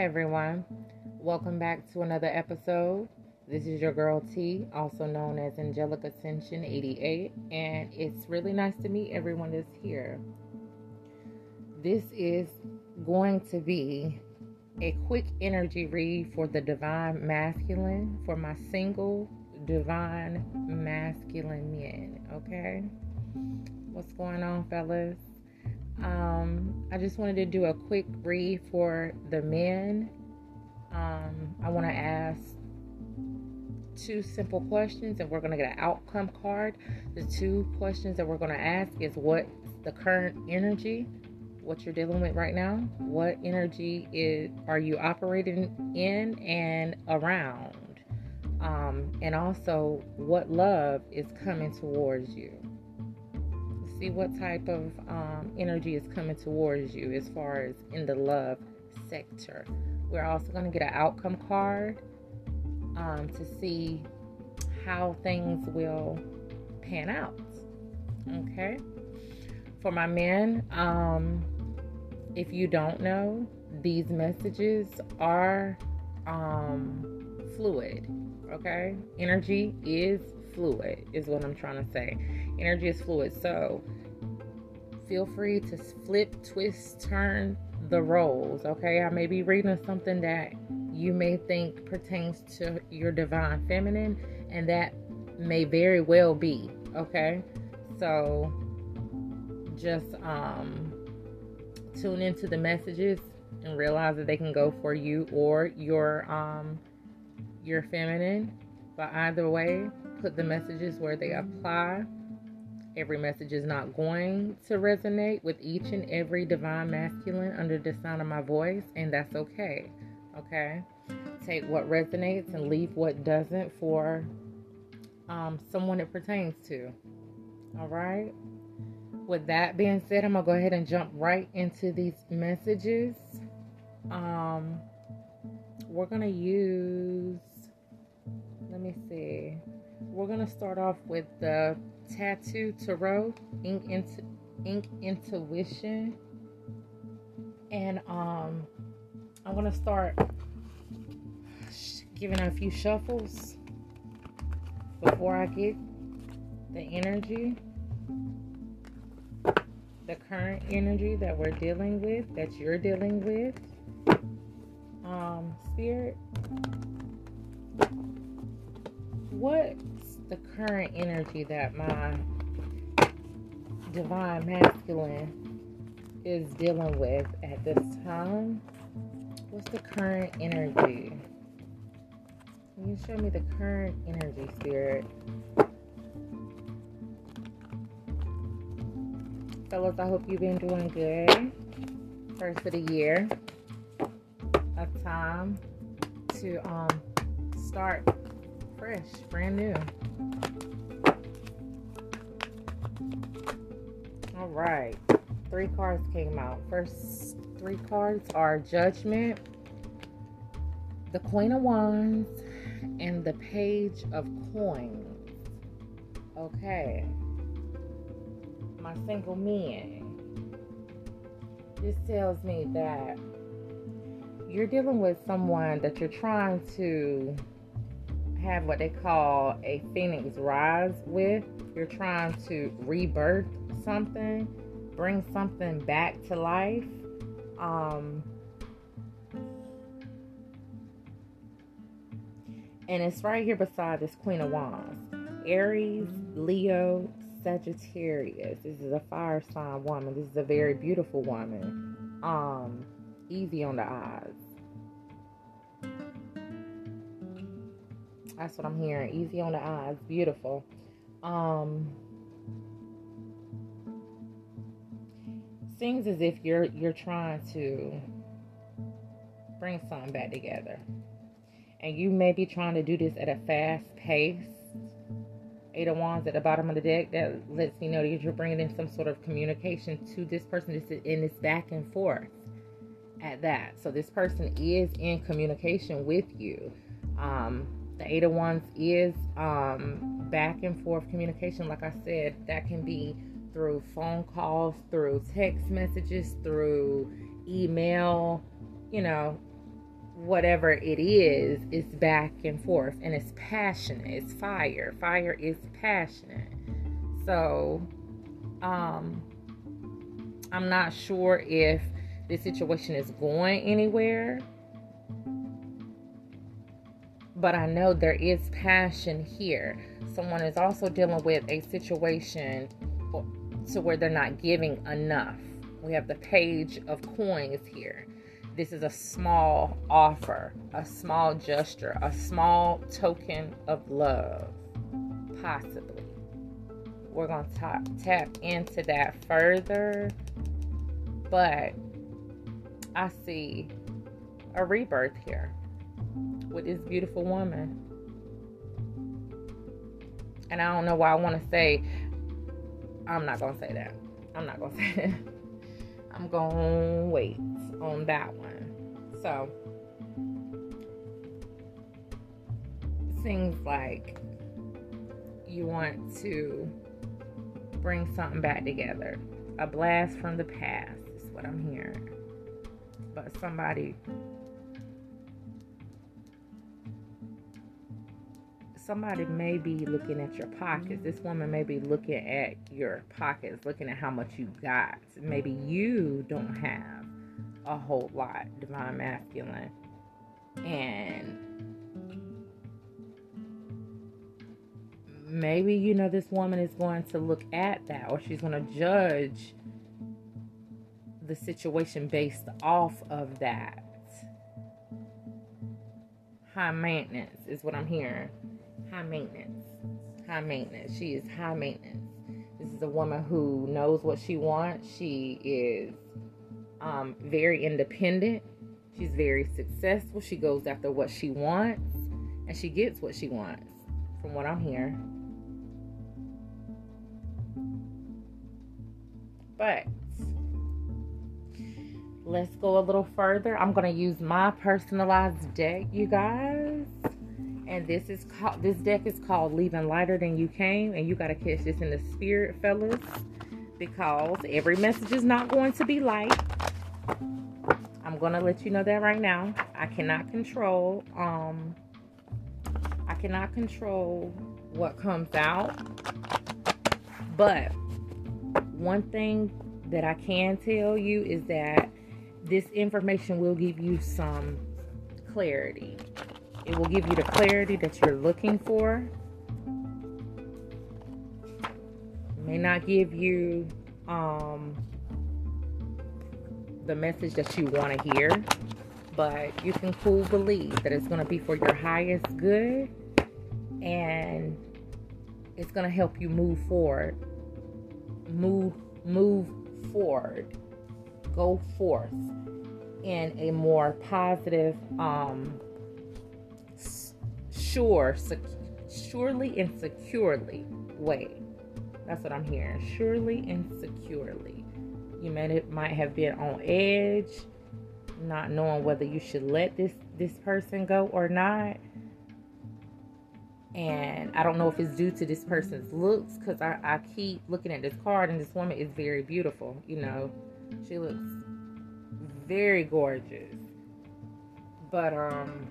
Hi, everyone. Welcome back to another episode. This is your girl T, also known as Angelic Ascension 88, and it's really nice to meet everyone that's here. This is going to be a quick energy read for the divine masculine, for my single divine masculine men, okay? What's going on, fellas? Um, I just wanted to do a quick read for the men. Um, I want to ask two simple questions and we're going to get an outcome card. The two questions that we're going to ask is what's the current energy, what you're dealing with right now, what energy is are you operating in and around, um, and also what love is coming towards you see what type of um, energy is coming towards you as far as in the love sector. We're also going to get an outcome card um, to see how things will pan out. Okay. For my men, um, if you don't know, these messages are um, fluid. Okay. Energy is fluid, is what I'm trying to say. Energy is fluid. So feel free to flip, twist, turn the roles. Okay. I may be reading something that you may think pertains to your divine feminine, and that may very well be. Okay. So just um tune into the messages and realize that they can go for you or your um your feminine but either way put the messages where they apply. Every message is not going to resonate with each and every divine masculine under the sound of my voice, and that's okay. Okay? Take what resonates and leave what doesn't for um, someone it pertains to. All right? With that being said, I'm going to go ahead and jump right into these messages. Um, we're going to use, let me see. We're gonna start off with the tattoo tarot ink into ink intuition. And um i'm gonna start giving a few shuffles before i get the energy the current energy that we're dealing with that you're dealing with. Um spirit what's the current energy that my divine masculine is dealing with at this time? What's the current energy? Can you show me the current energy, Spirit? Fellas, I hope you've been doing good. First of the year. A time to um start fresh, brand new. All right. Three cards came out. First three cards are Judgment, the Queen of Wands, and the Page of Coins. Okay. My single men. This tells me that you're dealing with someone that you're trying to have what they call a phoenix rise with. You're trying to rebirth something, bring something back to life. Um, and it's right here beside this Queen of Wands. Aries, Leo, Sagittarius. This is a fire sign woman. This is a very beautiful woman. Um, easy on the eyes. That's what I'm hearing. Easy on the eyes. Beautiful. Um seems as if you're you're trying to bring something back together. And you may be trying to do this at a fast pace. Eight of Wands at the bottom of the deck. That lets me know that you're bringing in some sort of communication to this person. This is in this back and forth at that. So this person is in communication with you. Um, the Eight of Wands is um, back and forth communication. Like I said, that can be through phone calls, through text messages, through email, you know, whatever it is is back and forth and it's passionate. It's fire. Fire is passionate. So um i'm not sure if this situation is going anywhere but i know there is passion here. Someone is also dealing with a situation to where they're not giving enough. We have the page of coins here. This is a small offer, a small gesture, a small token of love, possibly. We're going to tap, into that further, but I see a rebirth here with this beautiful woman. And I don't know why I want to say, I'm not going to say that. I'm not going to say that. I'm going to wait on that one. So, seems like you want to bring something back together. A blast from the past is what I'm hearing. But somebody somebody may be looking at your pockets. This woman may be looking at your pockets, looking at how much you got. Maybe you don't have a whole lot, divine masculine. And maybe, you know, this woman is going to look at that or she's going to judge the situation based off of that. High maintenance is what I'm hearing. High maintenance. High maintenance. She is high maintenance. This is a woman who knows what she wants. She is um, very independent. She's very successful. She goes after what she wants and she gets what she wants, from what I'm hearing. But let's go a little further. I'm going to use my personalized deck, you guys. And this is called this deck is called Leaving Lighter Than You Came, and you got to catch this in the spirit, fellas, because every message is not going to be light. I'm gonna let you know that right now. I cannot control um I cannot control what comes out. But one thing that I can tell you is that this information will give you some clarity. It will give you the clarity that you're looking for. It may not give you um the message that you want to hear, but you can cool believe that it's going to be for your highest good and it's going to help you move forward. Move move forward. Go forth in a more positive um sure sec- surely and securely way. That's what I'm hearing. Surely and securely. You may might have been on edge, not knowing whether you should let this this person go or not. And I don't know if it's due to this person's looks because I, I keep looking at this card and this woman is very beautiful. You know, she looks very gorgeous. But um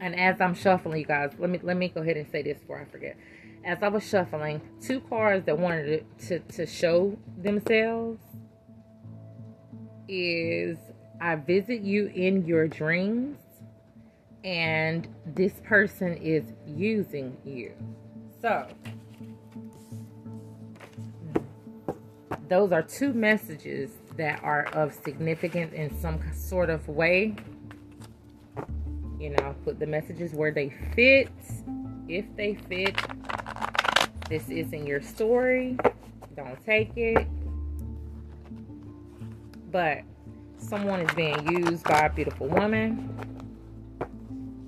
and as I'm shuffling, you guys, let me let me go ahead and say this before I forget as I was shuffling, two cards that wanted to, to, to show themselves is I visit you in your dreams, and this person is using you. So, those are two messages that are of significance in some sort of way. You know, put the messages where they fit, if they fit, this isn't your story. Don't take it. But someone is being used by a beautiful woman.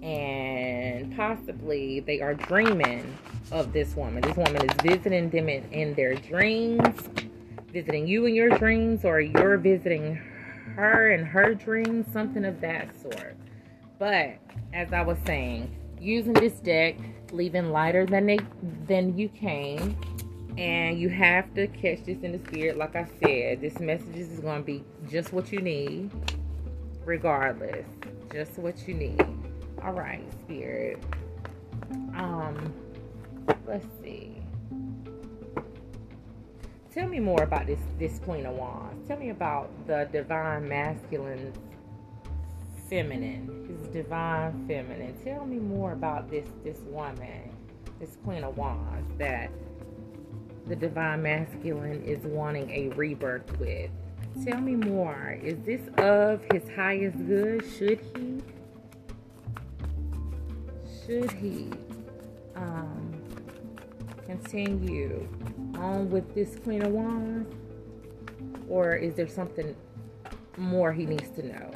And possibly they are dreaming of this woman. This woman is visiting them in, in their dreams, visiting you in your dreams, or you're visiting her in her dreams, something of that sort. But as I was saying, using this deck, leaving lighter than they than you came. And you have to catch this in the spirit. Like I said, this message is going to be just what you need. regardless. Just what you need. All right, spirit. Um, let's see. Tell me more about this this Queen of Wands. Tell me about the divine masculine feminine. His divine feminine. Tell me more about this this woman, this Queen of Wands that the divine masculine is wanting a rebirth with. Tell me more. Is this of his highest good? Should he? Should he um, continue on with this Queen of Wands? Or is there something more he needs to know?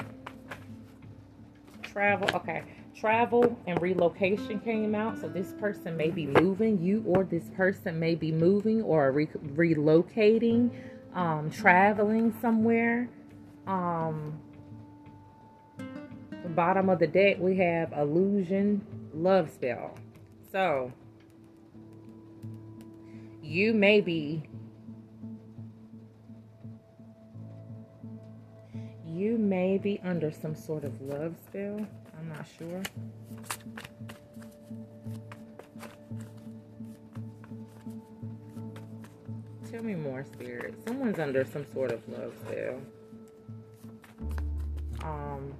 Travel, okay. Travel and relocation came out. So this person may be moving, you or this person may be moving or re- relocating, um, traveling somewhere. Um, the bottom of the deck, we have illusion love spell. So, you may be you may be under some sort of love spell. I'm not sure. Tell me more, Spirit. Someone's under some sort of love spell. Um,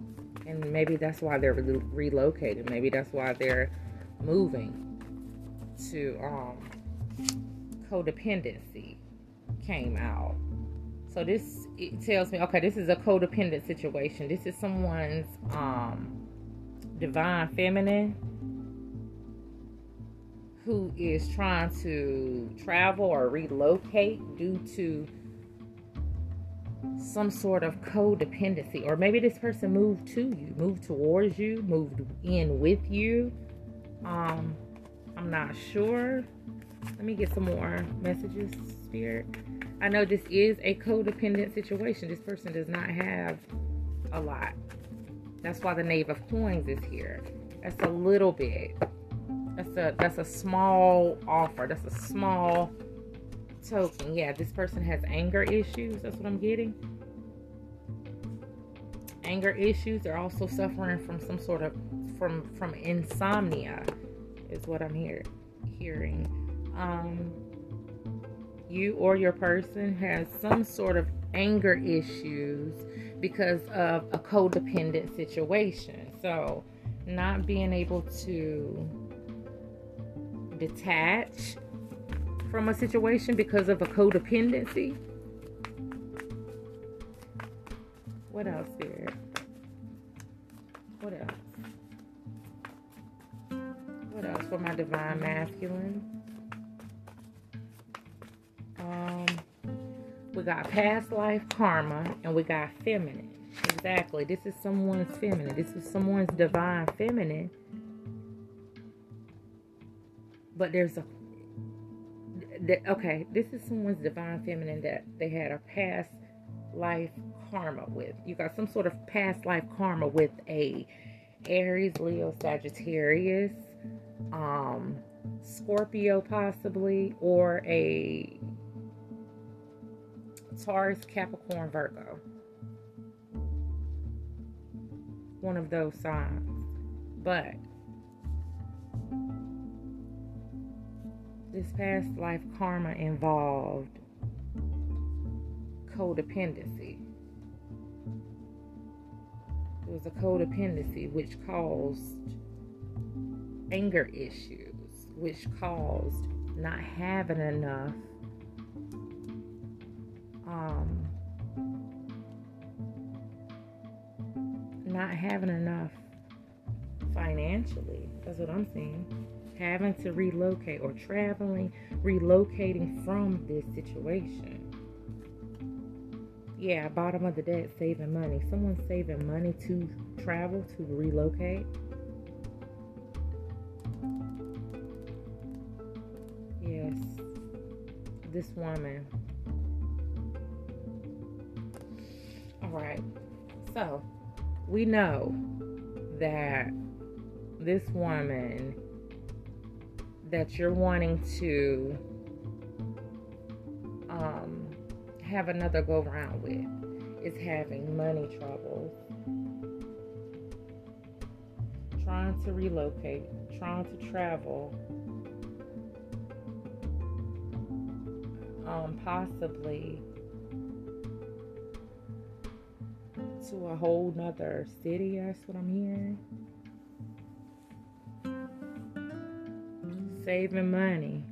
and maybe that's why they're re- relocated. Maybe that's why they're moving to um codependency came out. So this it tells me, okay, this is a codependent situation. This is someone's um, divine feminine who is trying to travel or relocate due to some sort of codependency. Or maybe this person moved to you, moved towards you, moved in with you. Um, I'm not sure. Let me get some more messages, Spirit. I know this is a codependent situation. This person does not have a lot. That's why the Knave of Coins is here. That's a little bit. That's a that's a small offer. That's a small token. Yeah, this person has anger issues. That's what I'm getting. Anger issues. They're also suffering from some sort of from from insomnia, is what I'm here hearing. Um, you or your person has some sort of anger issues because of a codependent situation. So, not being able to detach from a situation because of a codependency. What else, Spirit? What else? What else for my divine masculine? Um, we got past life karma and we got feminine. Exactly. This is someone's feminine. This is someone's divine feminine. But there's a okay, this is someone's divine feminine that they had a past life karma with. You got some sort of past life karma with a Aries, Leo, Sagittarius, um, Scorpio possibly, or a Taurus, Capricorn, Virgo. One of those signs. But this past life karma involved codependency. It was a codependency which caused anger issues, which caused not having enough um, not having enough financially. That's what I'm saying. Having to relocate or traveling, relocating from this situation. Yeah, bottom of the deck, saving money. Someone's saving money to travel, to relocate. Yes, this woman right. So we know that this woman that you're wanting to um, have another go round with is having money troubles, trying to relocate, trying to travel, um, possibly to a whole nother city. That's what I'm hearing. Saving money.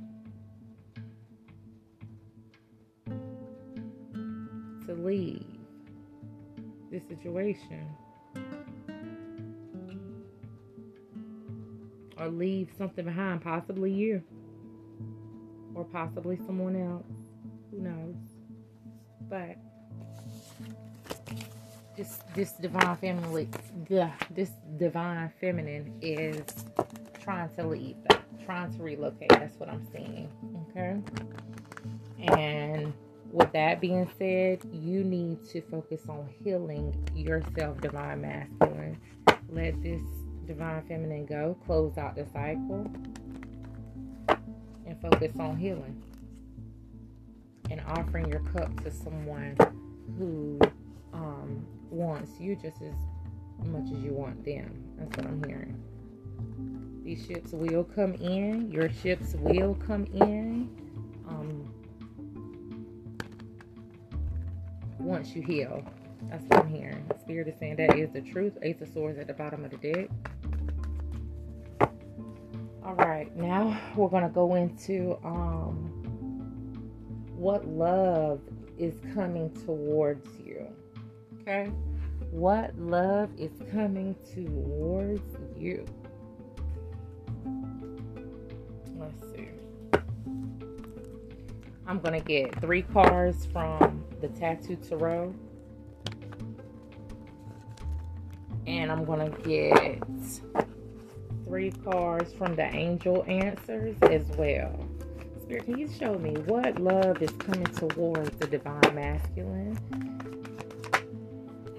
To leave this situation. Or leave something behind, possibly you. Or possibly someone else. Who knows? But this this divine feminine this divine feminine is trying to leave trying to relocate. That's what i'm seeing okay? And with that being said you need to focus on healing yourself divine masculine. Let this divine feminine go close out the cycle and focus on healing. And offering your cup to someone who um, wants you just as much as you want them. That's what I'm hearing. These ships will come in. Your ships will come in. Um, once you heal. That's what I'm hearing. Spirit is saying that is the truth. Ace of Swords at the bottom of the deck. All right, now we're gonna go into um, what love is coming towards you. Okay? What love is coming towards you? Let's see. I'm going to get three cards from the Tattoo Tarot. And I'm going to get three cards from the Angel Answers as well. Spirit, can you show me what love is coming towards the Divine Masculine?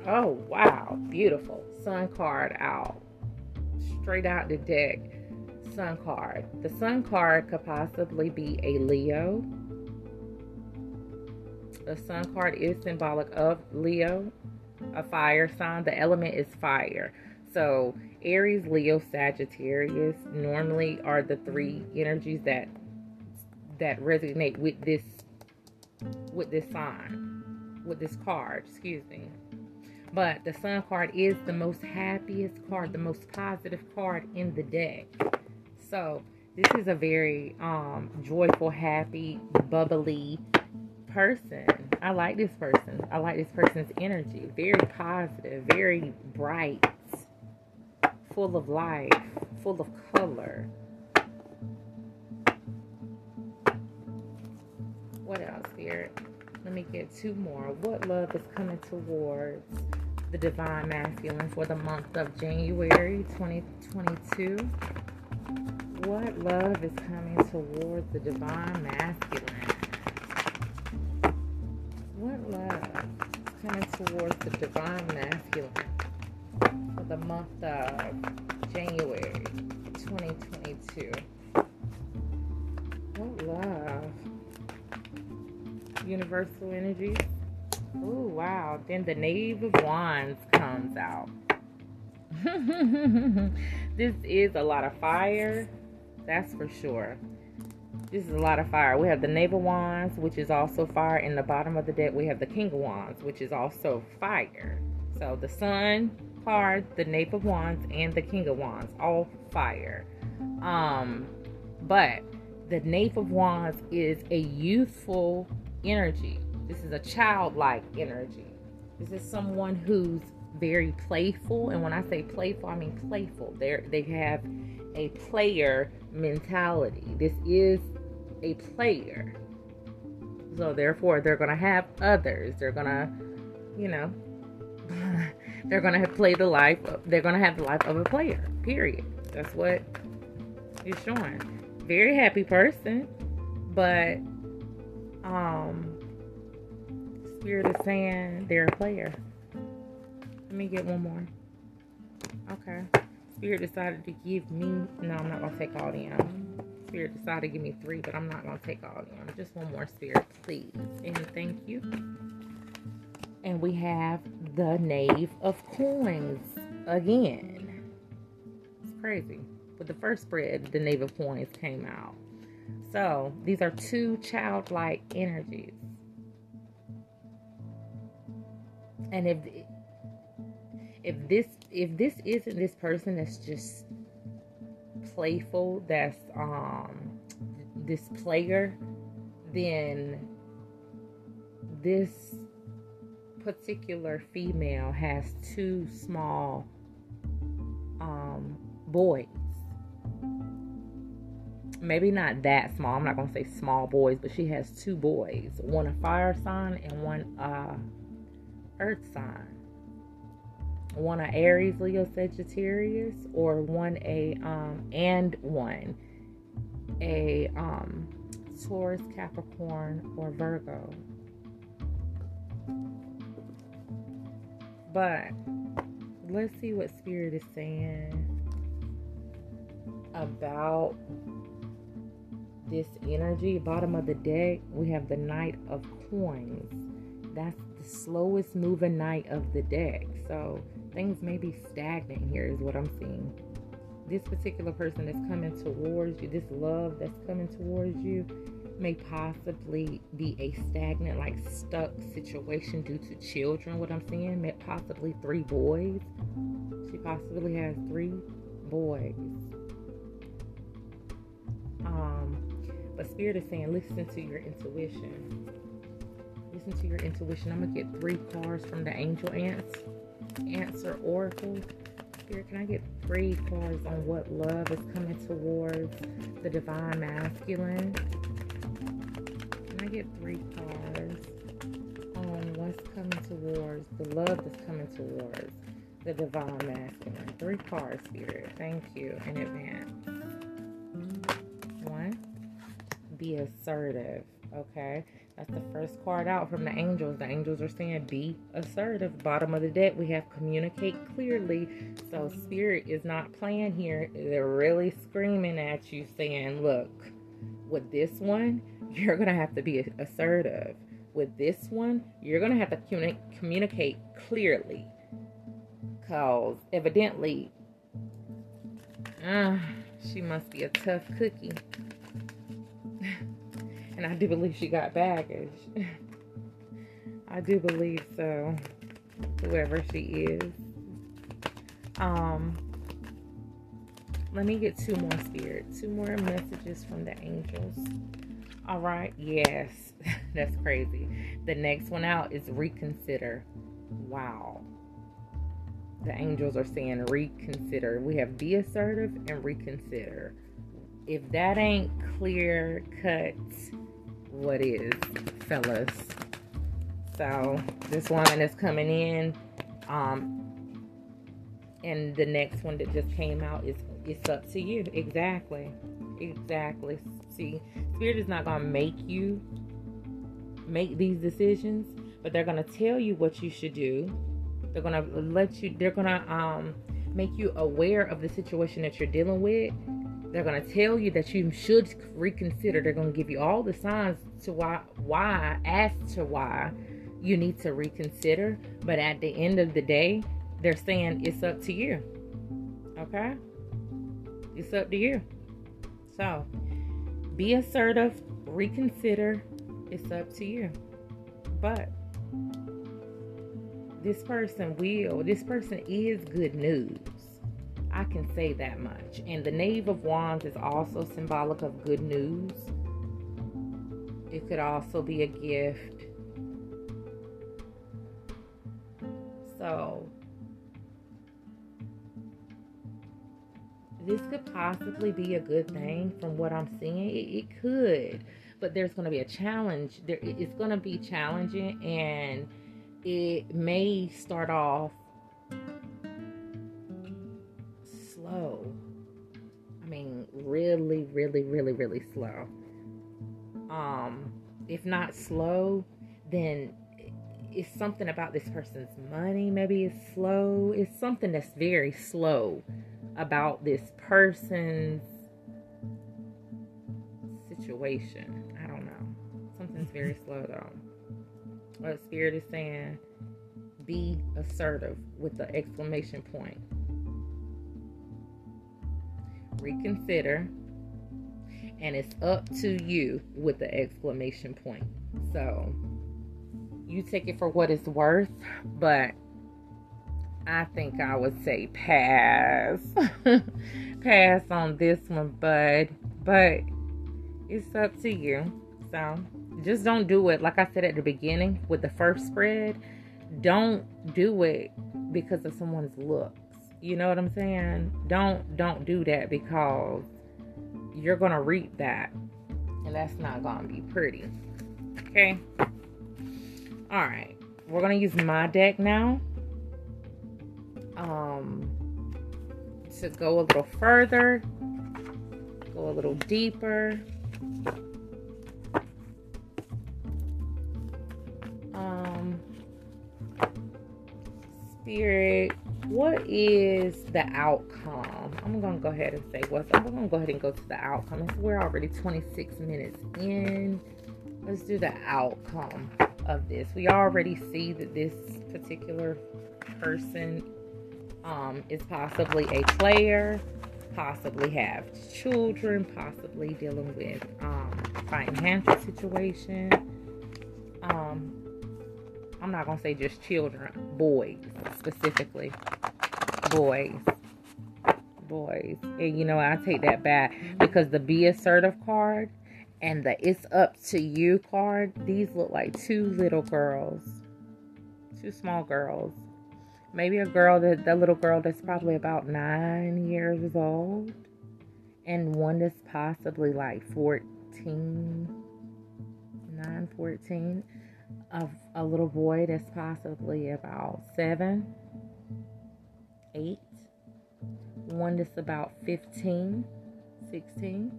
Oh, wow. Beautiful. Sun card out. Straight out the deck. Sun card. The Sun card could possibly be a Leo. The Sun card is symbolic of Leo, a fire sign. The element is fire. So, Aries, Leo, Sagittarius normally are the three energies that that resonate with this with this sign, with this card, excuse me. But the Sun card is the most happiest card, the most positive card in the deck. So this is a very um, joyful, happy, bubbly person. I like this person. I like this person's energy. Very positive, very bright, full of life, full of color. What else, Spirit? Let me get two more. What love is coming towards the Divine Masculine for the month of January 2022? What love is coming towards the Divine Masculine? What love is coming towards the Divine Masculine for the month of January 2022? What love? universal energies. Oh, wow. Then the Knave of Wands comes out. this is a lot of fire. That's for sure. This is a lot of fire. We have the Knave of Wands, which is also fire. In the bottom of the deck, we have the King of Wands, which is also fire. So the Sun card, the Knave of Wands, and the King of Wands, all fire. Um, but the Knave of Wands is a youthful energy. This is a childlike energy. This is someone who's very playful, and when I say playful, I mean playful. They're they have a player mentality. This is a player. So therefore, they're gonna have others. They're gonna, you know, they're gonna play the life. Of, they're gonna have the life of a player. Period. That's what you're showing. Very happy person, but um, Spirit is saying they're a player. Let me get one more. Okay. Spirit decided to give me. No, I'm not gonna take all them. Spirit decided to give me three, but I'm not gonna take all them. Just one more spirit, please. And thank you. And we have the Knave of Coins again. It's crazy. With the first spread, the Knave of Coins came out. So these are two childlike energies. And if if this if this isn't this person that's just playful, that's um this player, then this particular female has two small um, boys. Maybe not that small. I'm not gonna say small boys, but she has two boys. One a fire sign and one uh, earth sign. One a Aries, Leo, Sagittarius, or one a um, and one a um, Taurus, Capricorn, or Virgo. But let's see what Spirit is saying about this energy. Bottom of the deck, we have the Knight of Coins. That's slowest moving knight of the deck. So things may be stagnant here, is what I'm seeing this particular person that's coming towards you, this love that's coming towards you, may possibly be a stagnant, like stuck situation due to children. What I'm seeing, may possibly three boys. She possibly has three boys. Um, but Spirit is saying, listen to your intuition. Listen to your intuition. I'm gonna get three cards from the Angel Ants Answer Oracle. Spirit, can I get three cards on what love is coming towards the divine masculine? Can I get three cards on what's coming towards the love that's coming towards the divine masculine? Three cards, Spirit. Thank you in advance. One, be assertive. Okay. That's the first card out from the angels. The angels are saying be assertive. Bottom of the deck, we have communicate clearly. So spirit is not playing here. They're really screaming at you saying, look, with this one, you're going to have to be assertive. With this one, you're going to have to communi- communicate clearly. Because evidently, uh, she must be a tough cookie. And I do believe she got baggage. I do believe so. Whoever she is. Um let me get two more spirits, two more messages from the angels. All right, yes, that's crazy. The next one out is reconsider. Wow. The angels are saying reconsider. We have be assertive and reconsider. If that ain't clear cut what is, fellas. So this woman is coming in. Um, and the next one that just came out is it's up to you. Exactly. Exactly. See, spirit is not gonna make you make these decisions, but they're gonna tell you what you should do. They're gonna let you they're gonna um make you aware of the situation that you're dealing with they're going to tell you that you should reconsider. They're going to give you all the signs to why, why, as to why you need to reconsider. But at the end of the day, they're saying it's up to you. Okay? It's up to you. So be assertive, reconsider. It's up to you. But this person will, this person is good news. I can say that much. And the Knave of Wands is also symbolic of good news. It could also be a gift. So, this could possibly be a good thing from what I'm seeing. It, it could, but there's going to be a challenge. There, it's going to be challenging, and it may start off really, really, really, really slow. Um, if not slow, then it's something about this person's money. Maybe it's slow. It's something that's very slow about this person's situation. I don't know. Something's very slow though. What Spirit is saying Be assertive with the exclamation point. Reconsider. And it's up to you with the exclamation point. So you take it for what it's worth, but I think I would say pass. pass on this one, bud. But it's up to you. So just don't do it. Like I said at the beginning with the first spread, don't do it because of someone's looks. You know what I'm saying? Don't don't do that because you're gonna reap that. And that's not gonna be pretty. Okay. Alright. We're gonna use my deck now um, to go a little further, go a little deeper. Um, spirit, what is the outcome? I'm gonna go ahead and say what's. I'm gonna go ahead and go to the outcome. We're already 26 minutes in. Let's do the outcome of this. We already see that this particular person um, is possibly a player, possibly have children, possibly dealing with um, financial situation. Um, I'm not gonna say just children, boys specifically, boys, boys. And you know, I take that back. Because the be assertive card and the it's up to you card. These look like two little girls, two small girls. Maybe a girl that that little girl that's probably about nine years old. And one that's possibly like 14 9 14 of a little boy that's possibly about 7 8 one that's about 15 16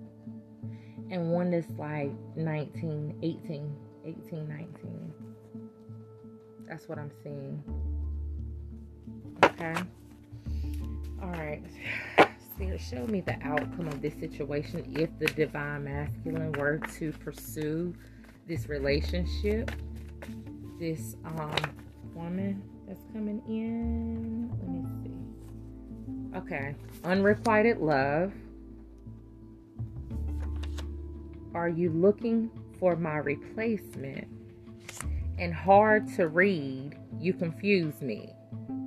and one that's like 19 18 18 19 that's what i'm seeing Okay. All right. Show me the outcome of this situation if the divine masculine were to pursue this relationship. This um woman that's coming in. Okay. Unrequited love. Are you looking for my replacement? And hard to read, you confuse me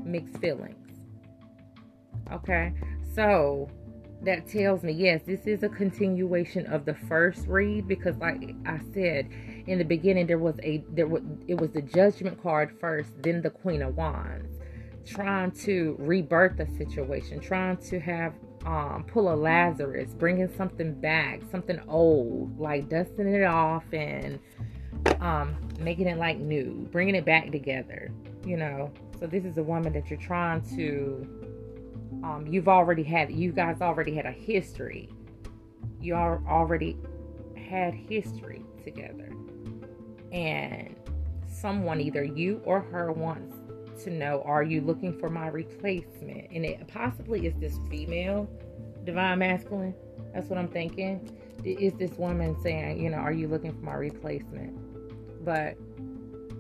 mixed feelings. Okay, so that tells me yes, this is a continuation of the first read because, like I said in the beginning, there was a there was it was the Judgment card first, then the Queen of Wands, trying to rebirth the situation, trying to have um, pull a Lazarus, bringing something back, something old, like dusting it off and um, making it like new, bringing it back together, you know. So this is a woman that you're trying to um, you've already had you guys already had a history. You already had history together. And someone either you or her wants to know are you looking for my replacement? And it possibly is this female divine masculine. That's what I'm thinking. Is this woman saying, you know, are you looking for my replacement? But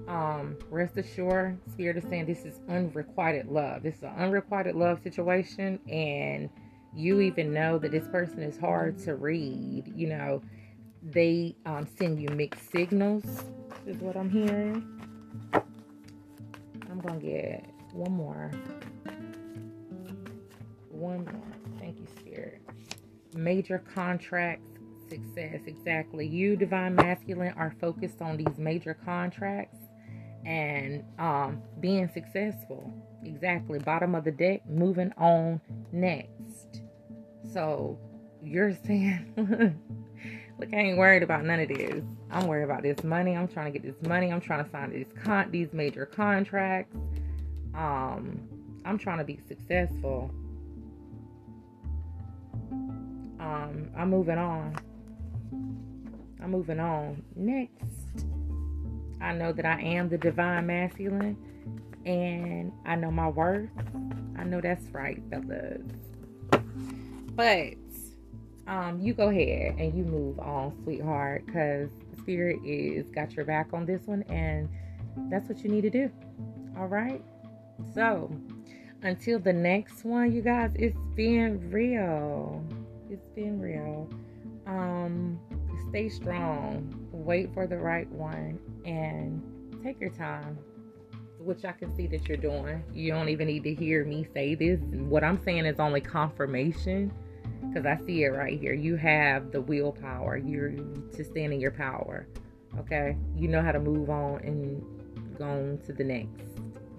um, rest assured, Spirit is saying this is unrequited love. This is an unrequited love situation, and you even know that this person is hard to read. You know, they um, send you mixed signals, is what I'm hearing. I'm gonna get one more. One more. Thank you, Spirit. Major contracts success. Exactly. You, Divine Masculine, are focused on these major contracts and um, being successful. Exactly. Bottom of the deck, moving on next. So you're saying, look, I ain't worried about none of this. I'm worried about this money. I'm trying to get this money. I'm trying to sign these con these major contracts. Um, I'm trying to be successful. Um, I'm moving on. I'm moving on. Next I know that I am the divine masculine and I know my worth. I know that's right, fellas. But um, you go ahead and you move on, sweetheart, because spirit is got your back on this one, and that's what you need to do. All right. So, until the next one, you guys, it's been real. It's been real. Um, stay strong. Wait for the right one and take your time. Which I can see that you're doing. You don't even need to hear me say this. What I'm saying is only confirmation because I see it right here. You have the willpower. You're to stand in your power. Okay, you know how to move on and go on to the next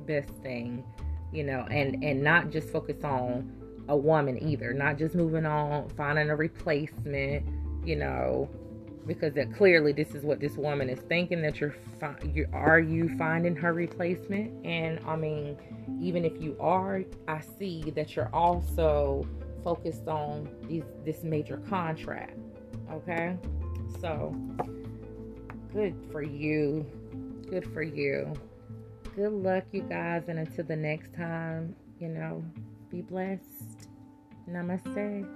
best thing you know, and and not just focus on a woman either, not just moving on finding a replacement, you know, because that clearly this is what this woman is thinking that you're fi- you are you finding her replacement and I mean even if you are I see that you're also focused on these this major contract okay so good for you good for you good luck, you guys. And until the next time, you know, be blessed. Namaste.